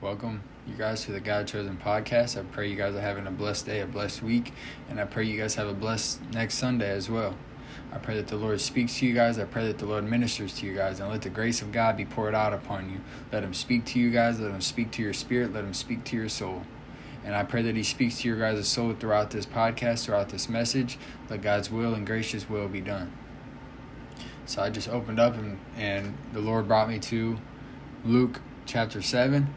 Welcome, you guys, to the God Chosen podcast. I pray you guys are having a blessed day, a blessed week, and I pray you guys have a blessed next Sunday as well. I pray that the Lord speaks to you guys. I pray that the Lord ministers to you guys, and let the grace of God be poured out upon you. Let Him speak to you guys. Let Him speak to your spirit. Let Him speak to your soul. And I pray that He speaks to your guys' soul throughout this podcast, throughout this message. Let God's will and gracious will be done. So I just opened up, and, and the Lord brought me to Luke chapter 7.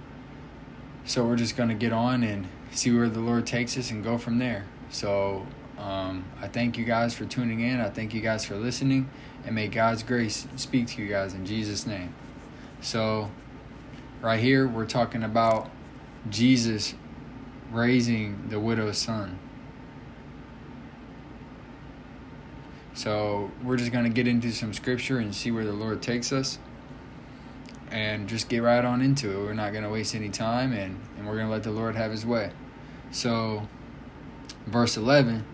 So we're just going to get on and see where the Lord takes us and go from there. So um, I thank you guys for tuning in. I thank you guys for listening. And may God's grace speak to you guys in Jesus' name. So, right here, we're talking about Jesus raising the widow's son. So, we're just going to get into some scripture and see where the Lord takes us and just get right on into it. We're not going to waste any time and, and we're going to let the Lord have his way. So, verse 11,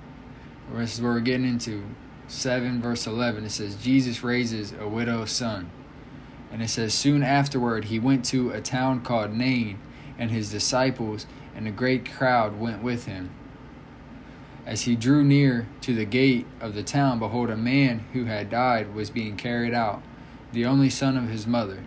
this is where we're getting into. 7 verse 11 it says jesus raises a widow's son and it says soon afterward he went to a town called nain and his disciples and a great crowd went with him as he drew near to the gate of the town, behold, a man who had died was being carried out, the only son of his mother.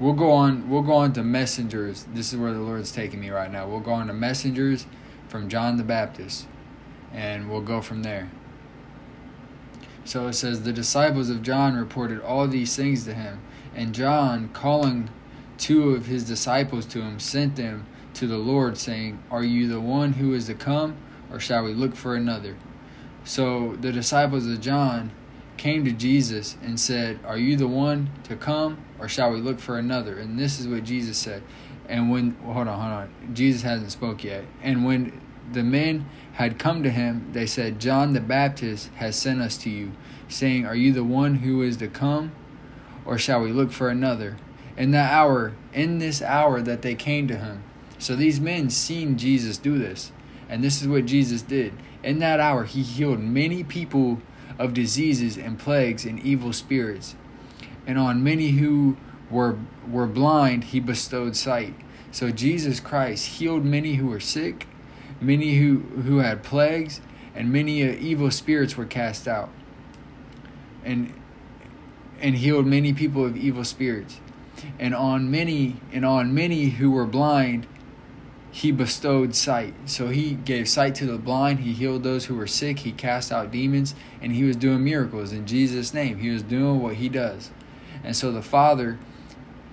We'll go on. We'll go on to messengers. This is where the Lord's taking me right now. We'll go on to messengers from John the Baptist, and we'll go from there. So it says the disciples of John reported all these things to him, and John, calling two of his disciples to him, sent them to the Lord, saying, Are you the one who is to come, or shall we look for another? So the disciples of John came to Jesus and said, Are you the one to come, or shall we look for another? And this is what Jesus said. And when, well, hold on, hold on. Jesus hasn't spoke yet. And when the men had come to him, they said, John the Baptist has sent us to you, saying, Are you the one who is to come, or shall we look for another? In that hour, in this hour that they came to him, so these men seen Jesus do this. And this is what Jesus did. In that hour, he healed many people of diseases and plagues and evil spirits. And on many who were, were blind, he bestowed sight. So Jesus Christ healed many who were sick, many who, who had plagues, and many uh, evil spirits were cast out. And and healed many people of evil spirits. And on many and on many who were blind, he bestowed sight. So he gave sight to the blind, he healed those who were sick, he cast out demons, and he was doing miracles in Jesus' name. He was doing what he does. And so the Father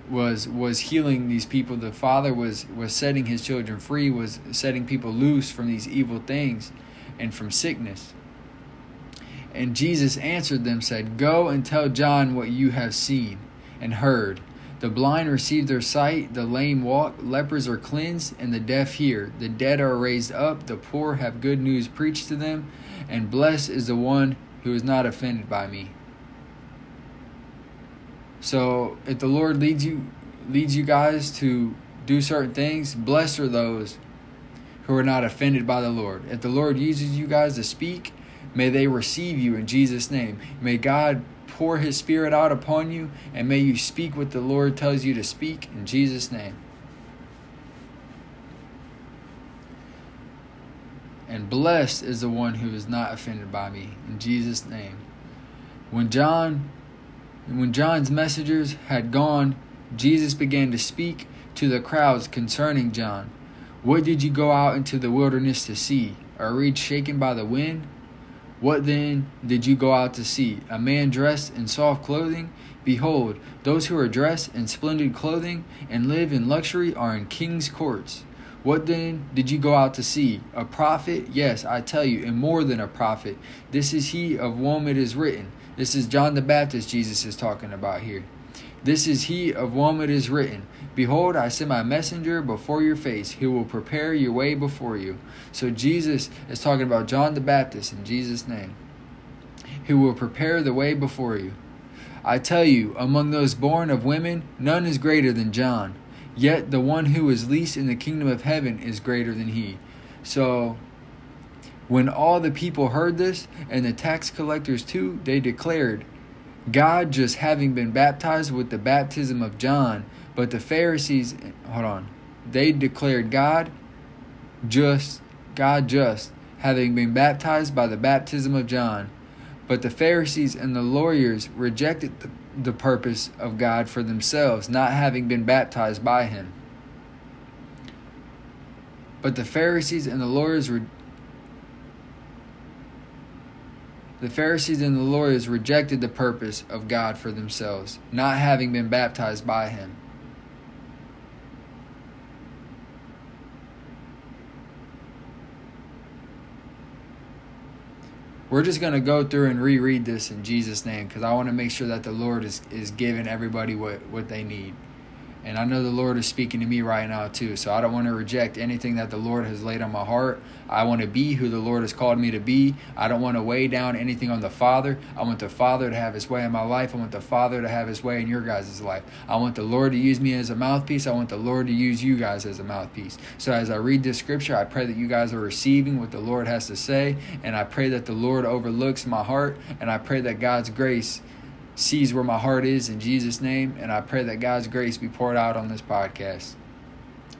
was was healing these people. The Father was was setting his children free, was setting people loose from these evil things and from sickness. And Jesus answered them, said, Go and tell John what you have seen and heard. The blind receive their sight, the lame walk, lepers are cleansed, and the deaf hear. The dead are raised up, the poor have good news preached to them, and blessed is the one who is not offended by me. So if the Lord leads you leads you guys to do certain things, blessed are those who are not offended by the Lord. If the Lord uses you guys to speak, may they receive you in Jesus' name. May God pour his spirit out upon you, and may you speak what the Lord tells you to speak in Jesus' name. And blessed is the one who is not offended by me in Jesus' name. When John when John's messengers had gone, Jesus began to speak to the crowds concerning John. What did you go out into the wilderness to see? A reed shaken by the wind? What then did you go out to see? A man dressed in soft clothing? Behold, those who are dressed in splendid clothing and live in luxury are in king's courts. What then did you go out to see? A prophet? Yes, I tell you, and more than a prophet. This is he of whom it is written. This is John the Baptist Jesus is talking about here. This is he of whom it is written, Behold, I send my messenger before your face, who will prepare your way before you. So Jesus is talking about John the Baptist in Jesus' name, who will prepare the way before you. I tell you, among those born of women, none is greater than John. Yet the one who is least in the kingdom of heaven is greater than he. So when all the people heard this, and the tax collectors too, they declared God just having been baptized with the baptism of John, but the Pharisees, hold on, they declared God just, God just, having been baptized by the baptism of John. But the Pharisees and the lawyers rejected the, the purpose of God for themselves, not having been baptized by him. But the Pharisees and the lawyers re- The Pharisees and the lawyers rejected the purpose of God for themselves, not having been baptized by him. We're just going to go through and reread this in Jesus' name because I want to make sure that the Lord is, is giving everybody what, what they need. And I know the Lord is speaking to me right now too. So I don't want to reject anything that the Lord has laid on my heart. I want to be who the Lord has called me to be. I don't want to weigh down anything on the Father. I want the Father to have his way in my life. I want the Father to have his way in your guys' life. I want the Lord to use me as a mouthpiece. I want the Lord to use you guys as a mouthpiece. So as I read this scripture, I pray that you guys are receiving what the Lord has to say. And I pray that the Lord overlooks my heart. And I pray that God's grace sees where my heart is in Jesus' name, and I pray that God's grace be poured out on this podcast.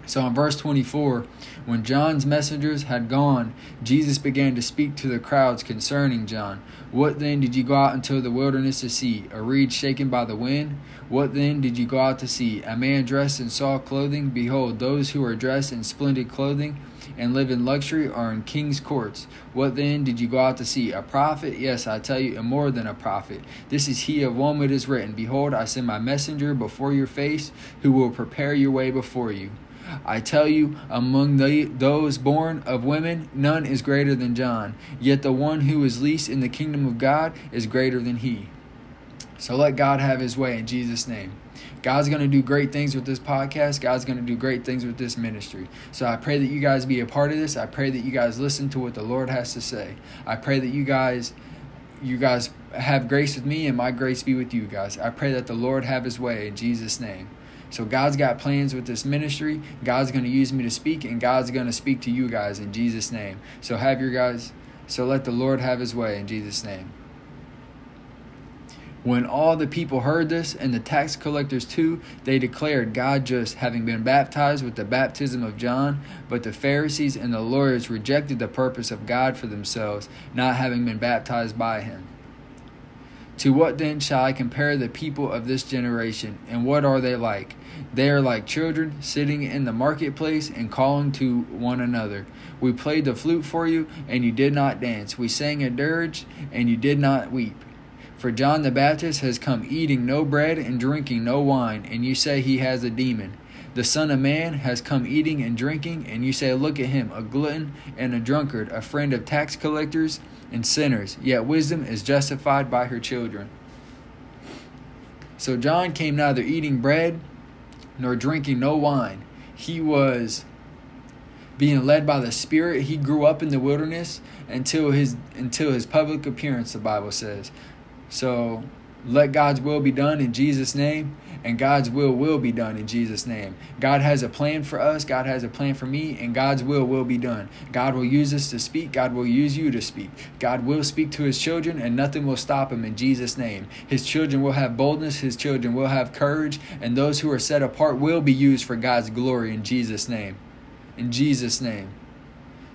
So in verse 24, when John's messengers had gone, Jesus began to speak to the crowds concerning John. What then did you go out into the wilderness to see? A reed shaken by the wind? What then did you go out to see? A man dressed in soft clothing? Behold, those who are dressed in splendid clothing and live in luxury are in king's courts. What then did you go out to see? A prophet? Yes, I tell you, and more than a prophet. This is he of whom it is written Behold, I send my messenger before your face, who will prepare your way before you. I tell you, among the, those born of women, none is greater than John. Yet the one who is least in the kingdom of God is greater than he. So let God have his way in Jesus' name. God's going to do great things with this podcast. God's going to do great things with this ministry. So I pray that you guys be a part of this. I pray that you guys listen to what the Lord has to say. I pray that you guys you guys have grace with me and my grace be with you guys. I pray that the Lord have his way in Jesus name. So God's got plans with this ministry. God's going to use me to speak and God's going to speak to you guys in Jesus name. So have your guys so let the Lord have his way in Jesus name. When all the people heard this, and the tax collectors too, they declared God just, having been baptized with the baptism of John. But the Pharisees and the lawyers rejected the purpose of God for themselves, not having been baptized by him. To what then shall I compare the people of this generation, and what are they like? They are like children sitting in the marketplace and calling to one another. We played the flute for you, and you did not dance. We sang a dirge, and you did not weep. For John the Baptist has come eating no bread and drinking no wine, and you say he has a demon. The Son of Man has come eating and drinking, and you say, Look at him, a glutton and a drunkard, a friend of tax collectors and sinners. Yet wisdom is justified by her children. So John came neither eating bread nor drinking no wine. He was being led by the Spirit. He grew up in the wilderness until his until his public appearance, the Bible says. So let God's will be done in Jesus' name, and God's will will be done in Jesus' name. God has a plan for us, God has a plan for me, and God's will will be done. God will use us to speak, God will use you to speak. God will speak to his children, and nothing will stop him in Jesus' name. His children will have boldness, his children will have courage, and those who are set apart will be used for God's glory in Jesus' name. In Jesus' name.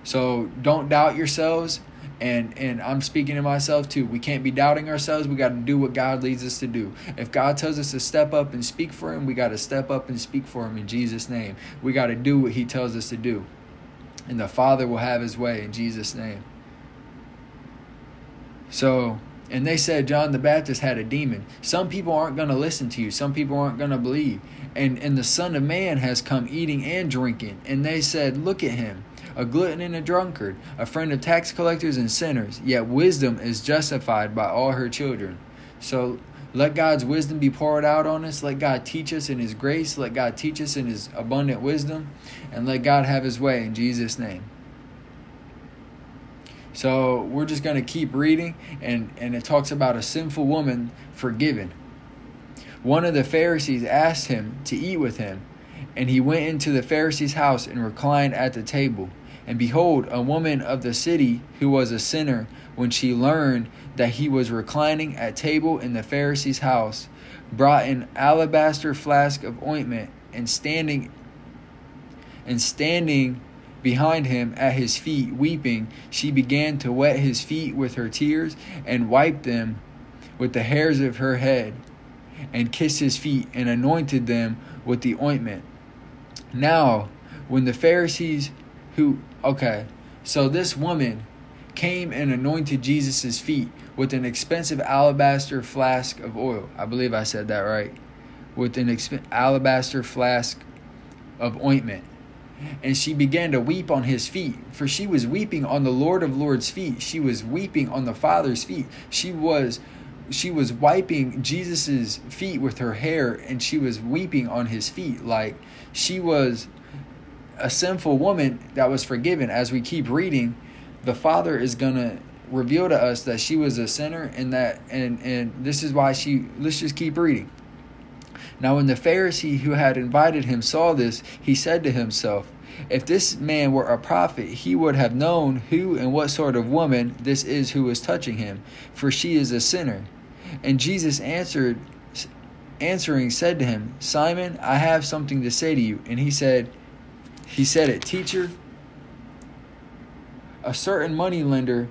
So don't doubt yourselves and and I'm speaking to myself too. We can't be doubting ourselves. We got to do what God leads us to do. If God tells us to step up and speak for him, we got to step up and speak for him in Jesus name. We got to do what he tells us to do. And the Father will have his way in Jesus name. So, and they said John the Baptist had a demon. Some people aren't going to listen to you. Some people aren't going to believe. And and the Son of Man has come eating and drinking. And they said, "Look at him." A glutton and a drunkard, a friend of tax collectors and sinners. Yet wisdom is justified by all her children. So let God's wisdom be poured out on us. Let God teach us in His grace. Let God teach us in His abundant wisdom. And let God have His way in Jesus' name. So we're just going to keep reading, and, and it talks about a sinful woman forgiven. One of the Pharisees asked him to eat with him, and he went into the Pharisee's house and reclined at the table. And behold, a woman of the city who was a sinner, when she learned that he was reclining at table in the Pharisee's house, brought an alabaster flask of ointment and standing and standing behind him at his feet weeping she began to wet his feet with her tears and wiped them with the hairs of her head and kissed his feet and anointed them with the ointment. Now when the pharisees who okay. So this woman came and anointed jesus' feet with an expensive alabaster flask of oil. I believe i said that right. With an exp- alabaster flask of ointment. And she began to weep on his feet for she was weeping on the lord of lords feet. She was weeping on the father's feet. She was she was wiping jesus's feet with her hair and she was weeping on his feet. Like she was a sinful woman that was forgiven as we keep reading the father is going to reveal to us that she was a sinner and that and and this is why she let's just keep reading now, when the Pharisee who had invited him saw this, he said to himself, If this man were a prophet, he would have known who and what sort of woman this is who is touching him, for she is a sinner. And Jesus answered, answering, said to him, Simon, I have something to say to you. And he said, He said it, Teacher, a certain money lender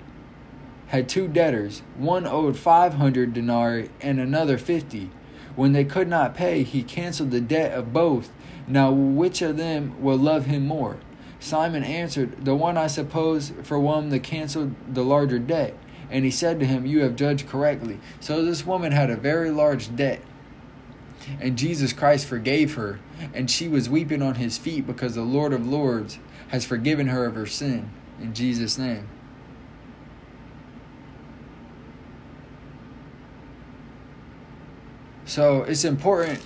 had two debtors. One owed five hundred denarii and another fifty. When they could not pay, he canceled the debt of both. Now, which of them will love him more? Simon answered, The one, I suppose, for whom the canceled the larger debt. And he said to him, You have judged correctly. So this woman had a very large debt. And Jesus Christ forgave her, and she was weeping on his feet because the Lord of Lords has forgiven her of her sin. In Jesus' name. So it's important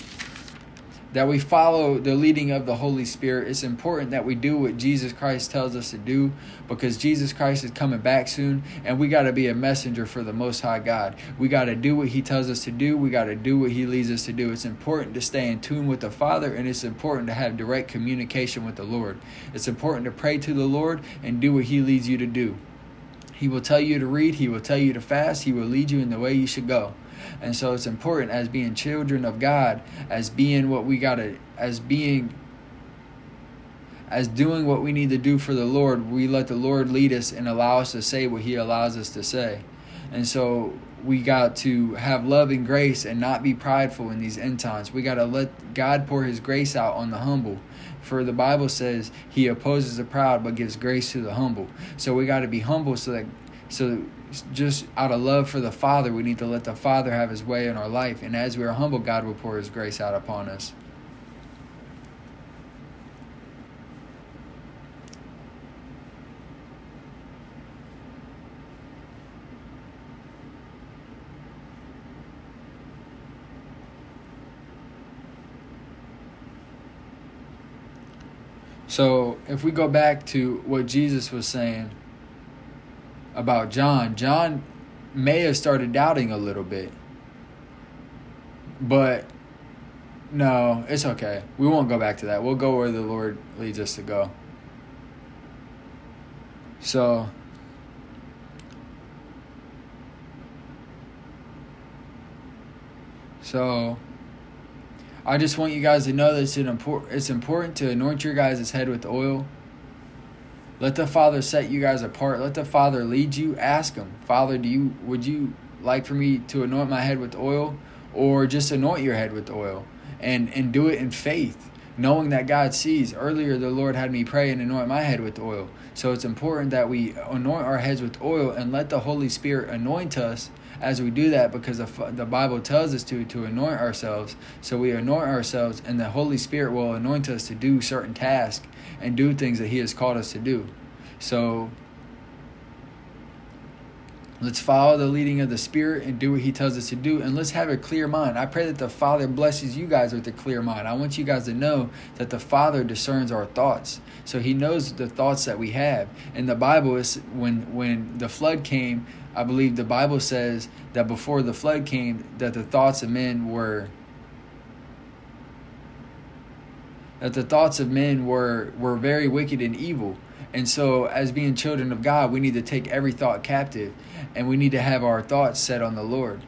that we follow the leading of the Holy Spirit. It's important that we do what Jesus Christ tells us to do because Jesus Christ is coming back soon and we got to be a messenger for the Most High God. We got to do what He tells us to do. We got to do what He leads us to do. It's important to stay in tune with the Father and it's important to have direct communication with the Lord. It's important to pray to the Lord and do what He leads you to do. He will tell you to read, He will tell you to fast, He will lead you in the way you should go. And so it's important as being children of God, as being what we got to, as being, as doing what we need to do for the Lord, we let the Lord lead us and allow us to say what He allows us to say. And so we got to have love and grace and not be prideful in these end times. We got to let God pour His grace out on the humble. For the Bible says He opposes the proud but gives grace to the humble. So we got to be humble so that so just out of love for the Father, we need to let the Father have His way in our life. And as we are humble, God will pour His grace out upon us. So, if we go back to what Jesus was saying, about John, John may have started doubting a little bit. But no, it's okay. We won't go back to that. We'll go where the Lord leads us to go. So So I just want you guys to know that it's, important, it's important to anoint your guys' head with oil let the Father set you guys apart. Let the Father lead you. Ask him, Father, do you would you like for me to anoint my head with oil or just anoint your head with oil and and do it in faith knowing that God sees. Earlier, the Lord had me pray and anoint my head with oil. So it's important that we anoint our heads with oil and let the Holy Spirit anoint us as we do that because the, the Bible tells us to to anoint ourselves. So we anoint ourselves, and the Holy Spirit will anoint us to do certain tasks and do things that He has called us to do. So Let's follow the leading of the Spirit and do what He tells us to do. And let's have a clear mind. I pray that the Father blesses you guys with a clear mind. I want you guys to know that the Father discerns our thoughts. So He knows the thoughts that we have. And the Bible is when when the flood came, I believe the Bible says that before the flood came, that the thoughts of men were that the thoughts of men were were very wicked and evil And so, as being children of God, we need to take every thought captive and we need to have our thoughts set on the Lord.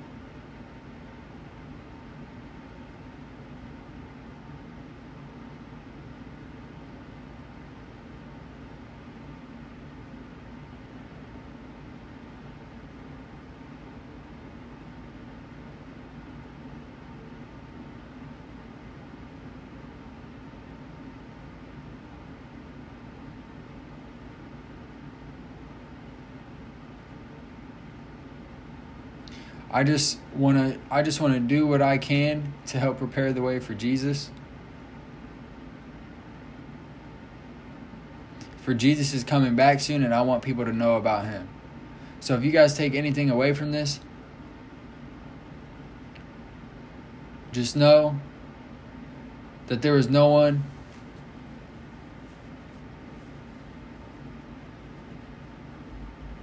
I just want to I just want to do what I can to help prepare the way for Jesus. For Jesus is coming back soon and I want people to know about him. So if you guys take anything away from this, just know that there is no one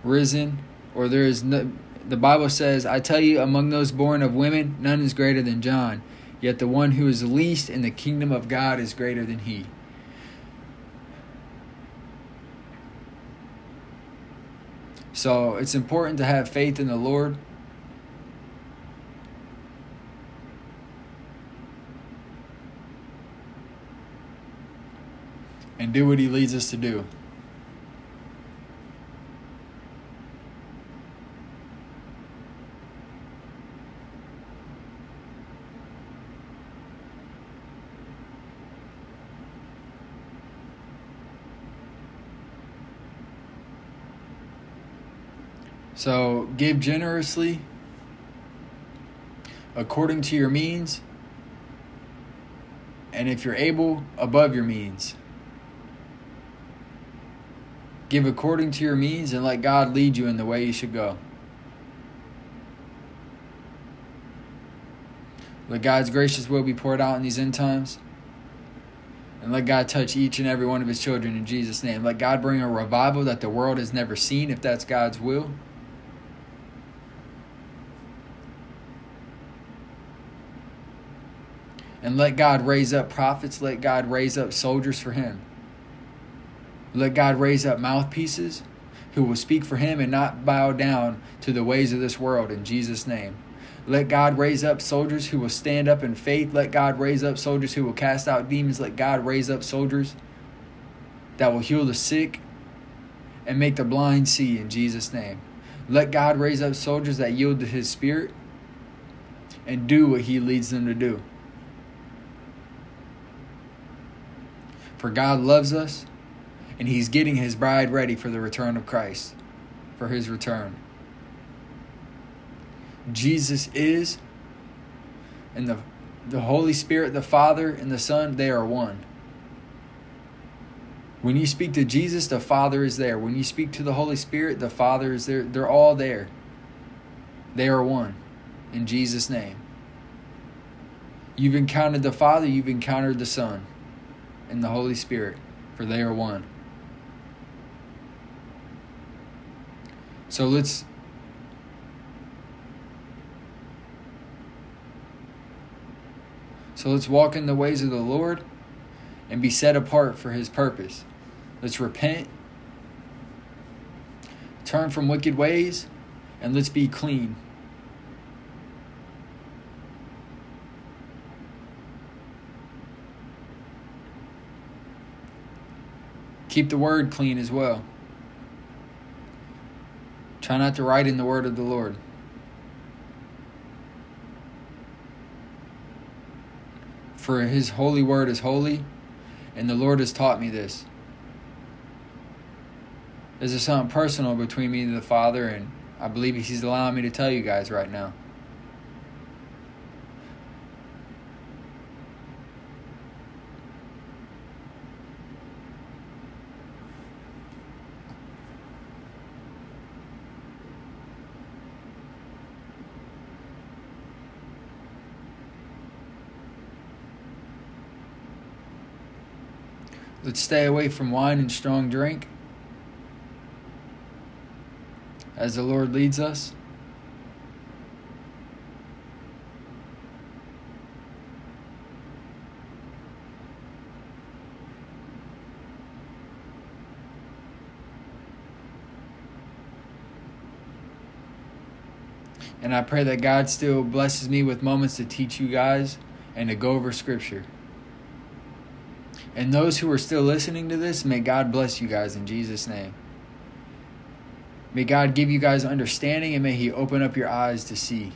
risen or there is no the Bible says, I tell you, among those born of women, none is greater than John. Yet the one who is least in the kingdom of God is greater than he. So it's important to have faith in the Lord. And do what he leads us to do. So give generously according to your means, and if you're able, above your means. Give according to your means and let God lead you in the way you should go. Let God's gracious will be poured out in these end times. And let God touch each and every one of his children in Jesus' name. Let God bring a revival that the world has never seen if that's God's will. And let God raise up prophets, let God raise up soldiers for him. Let God raise up mouthpieces who will speak for him and not bow down to the ways of this world in Jesus' name. Let God raise up soldiers who will stand up in faith. Let God raise up soldiers who will cast out demons. Let God raise up soldiers that will heal the sick and make the blind see in Jesus' name. Let God raise up soldiers that yield to his spirit and do what he leads them to do. For God loves us, and He's getting His bride ready for the return of Christ, for His return. Jesus is, and the, the Holy Spirit, the Father, and the Son, they are one. When you speak to Jesus, the Father is there. When you speak to the Holy Spirit, the Father is there. They're all there. They are one. In Jesus' name. You've encountered the Father, you've encountered the Son and the Holy Spirit, for they are one. So let's So let's walk in the ways of the Lord and be set apart for his purpose. Let's repent, turn from wicked ways, and let's be clean. Keep the word clean as well. Try not to write in the word of the Lord. For his holy word is holy, and the Lord has taught me this. This is something personal between me and the Father, and I believe he's allowing me to tell you guys right now. Let's stay away from wine and strong drink as the Lord leads us. And I pray that God still blesses me with moments to teach you guys and to go over scripture. And those who are still listening to this, may God bless you guys in Jesus' name. May God give you guys understanding and may He open up your eyes to see.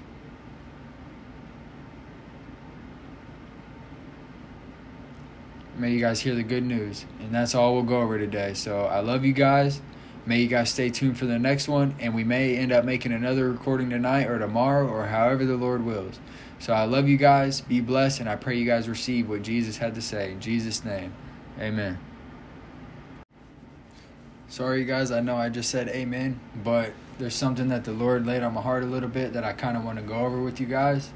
May you guys hear the good news. And that's all we'll go over today. So I love you guys. May you guys stay tuned for the next one. And we may end up making another recording tonight or tomorrow or however the Lord wills. So I love you guys. Be blessed. And I pray you guys receive what Jesus had to say. In Jesus' name. Amen. Sorry, guys. I know I just said amen, but there's something that the Lord laid on my heart a little bit that I kind of want to go over with you guys.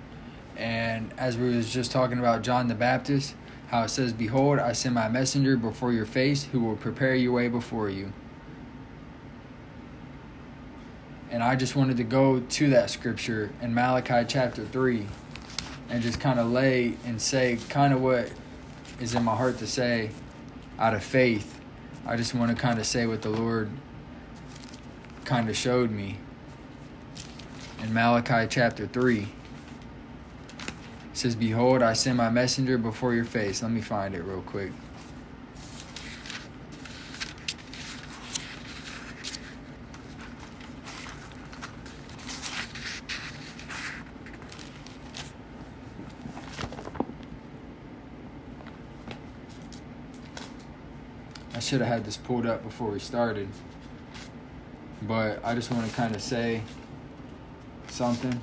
And as we was just talking about John the Baptist, how it says, Behold, I send my messenger before your face who will prepare your way before you. And I just wanted to go to that scripture in Malachi chapter 3 and just kind of lay and say kind of what is in my heart to say out of faith I just want to kind of say what the Lord kind of showed me in Malachi chapter 3. It says, Behold, I send my messenger before your face. Let me find it real quick. I should have had this pulled up before we started. But I just want to kind of say something.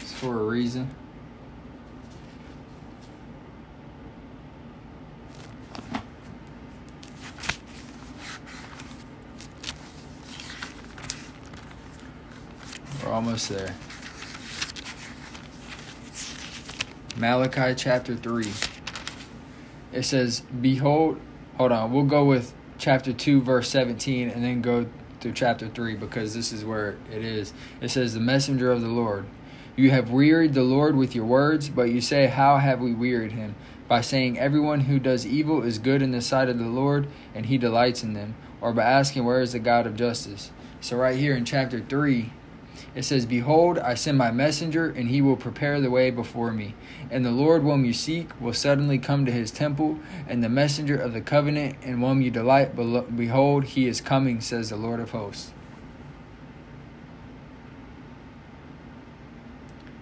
It's for a reason. We're almost there. Malachi chapter 3. It says, Behold, hold on, we'll go with chapter 2, verse 17, and then go to chapter 3 because this is where it is. It says, The messenger of the Lord. You have wearied the Lord with your words, but you say, How have we wearied him? By saying, Everyone who does evil is good in the sight of the Lord, and he delights in them. Or by asking, Where is the God of justice? So, right here in chapter 3, it says, Behold, I send my messenger, and he will prepare the way before me. And the Lord whom you seek will suddenly come to his temple, and the messenger of the covenant, in whom you delight, behold, he is coming, says the Lord of hosts.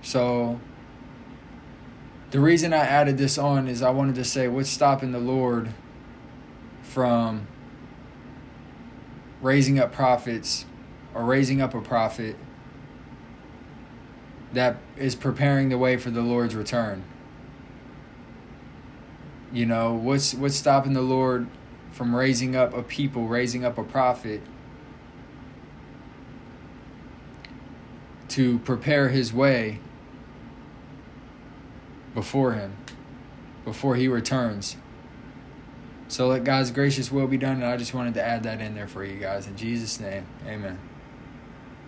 So, the reason I added this on is I wanted to say what's stopping the Lord from raising up prophets or raising up a prophet that is preparing the way for the Lord's return. You know, what's what's stopping the Lord from raising up a people, raising up a prophet to prepare his way before him, before he returns. So let God's gracious will be done, and I just wanted to add that in there for you guys. In Jesus' name, amen.